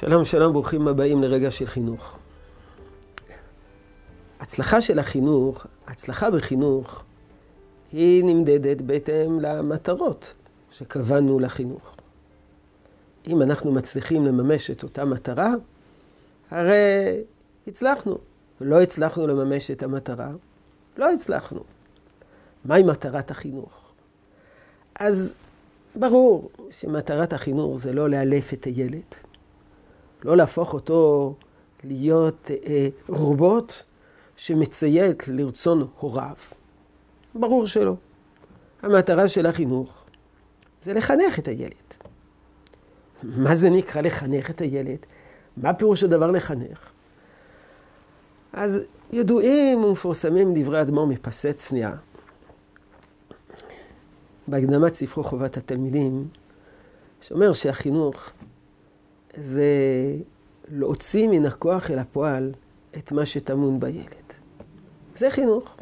שלום, שלום, ברוכים הבאים לרגע של חינוך. הצלחה של החינוך, הצלחה בחינוך, היא נמדדת בהתאם למטרות שקבענו לחינוך. אם אנחנו מצליחים לממש את אותה מטרה, הרי הצלחנו. לא הצלחנו לממש את המטרה, לא הצלחנו. מהי מטרת החינוך? אז ברור שמטרת החינוך זה לא לאלף את הילד, לא להפוך אותו להיות אה, רובוט שמציית לרצון הוריו. ברור שלא. המטרה של החינוך זה לחנך את הילד. מה זה נקרא לחנך את הילד? מה פירוש הדבר לחנך? אז ידועים ומפורסמים דברי אדמו"ר צניעה. בהקדמת ספרו חובת התלמידים, שאומר שהחינוך זה להוציא מן הכוח אל הפועל את מה שטמון בילד. זה חינוך.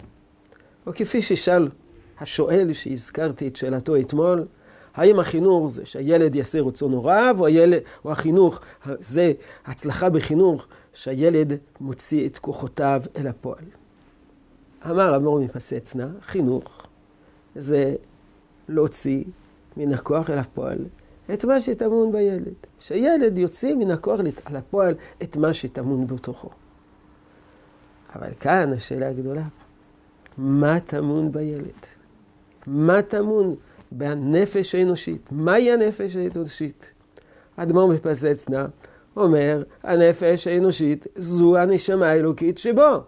או כפי ששאל השואל שהזכרתי את שאלתו אתמול, האם החינוך זה שהילד יעשה רצון הוריו, או, הילד, או החינוך זה הצלחה בחינוך שהילד מוציא את כוחותיו אל הפועל. אמר אמור מפסי אצנה, חינוך זה להוציא מן הכוח אל הפועל את מה שטמון בילד. שהילד יוציא מן הכוח אל הפועל את מה שטמון בתוכו. אבל כאן השאלה הגדולה, מה טמון בילד? מה טמון בנפש האנושית? מהי הנפש האנושית? אדמו"ר מפסצנה אומר, הנפש האנושית זו הנשמה האלוקית שבו.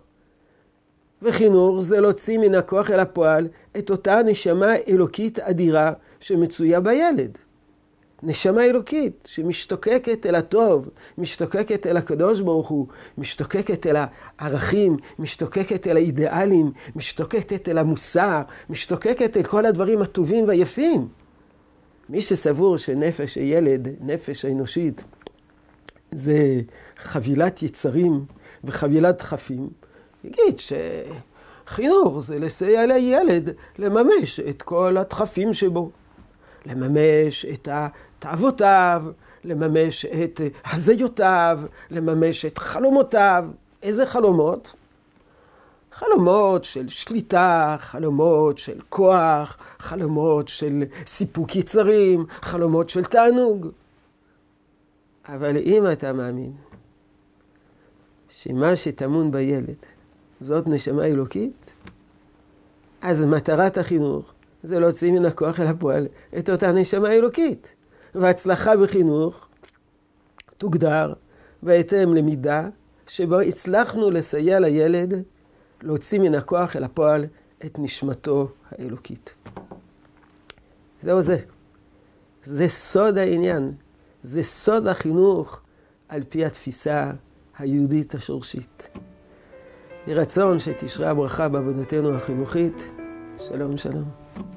וחינוך זה להוציא מן הכוח אל הפועל את אותה נשמה אלוקית אדירה שמצויה בילד. נשמה אלוקית שמשתוקקת אל הטוב, משתוקקת אל הקדוש ברוך הוא, משתוקקת אל הערכים, משתוקקת אל האידיאלים, משתוקקת אל המוסר, משתוקקת אל כל הדברים הטובים והיפים. מי שסבור שנפש הילד, נפש האנושית, זה חבילת יצרים וחבילת דחפים, יגיד שחינוך זה לסייע לילד לממש את כל הדחפים שבו. לממש את תאוותיו, לממש את הזיותיו, לממש את חלומותיו. איזה חלומות? חלומות של שליטה, חלומות של כוח, חלומות של סיפוק יצרים, חלומות של תענוג. אבל אם אתה מאמין שמה שטמון בילד זאת נשמה אלוקית, אז מטרת החינוך זה להוציא מן הכוח אל הפועל את אותה נשמה אלוקית. והצלחה בחינוך תוגדר בהתאם למידה שבו הצלחנו לסייע לילד להוציא מן הכוח אל הפועל את נשמתו האלוקית. זהו זה. זה סוד העניין. זה סוד החינוך על פי התפיסה היהודית השורשית. יהי רצון שתשרה הברכה בעבודתנו החינוכית. שלום שלום.